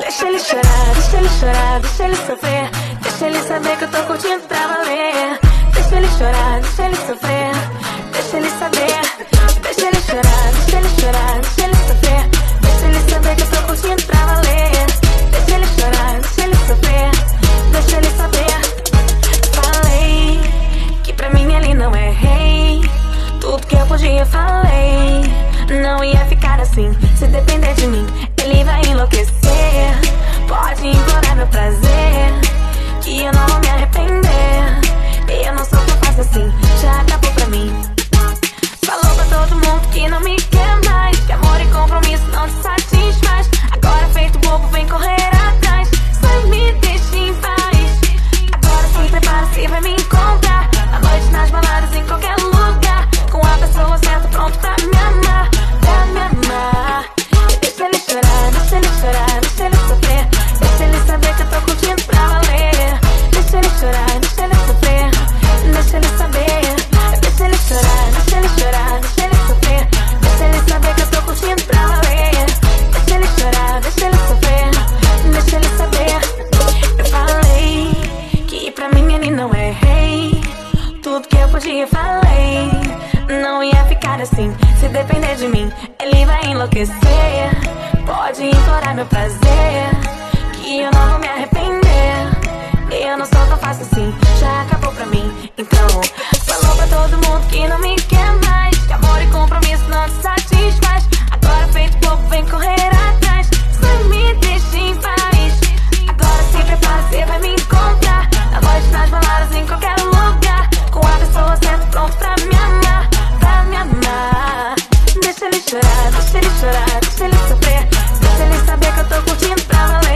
Deixa ele chorar, deixa ele chorar, deixa ele sofrer. Deixa ele saber que eu tô curtindo pra valer. Deixa ele chorar, deixa ele sofrer. dia falei Não ia ficar assim. Se depender de mim, ele vai enlouquecer. Pode implorar meu prazer Que eu não vou me arrepender mim, ele vai enlouquecer. Pode implorar meu prazer, que eu não vou me arrepender. deixa ele chorar, deixa ele chorar, deixa ele sofrer. Deixa ele saber que eu tô curtindo pra.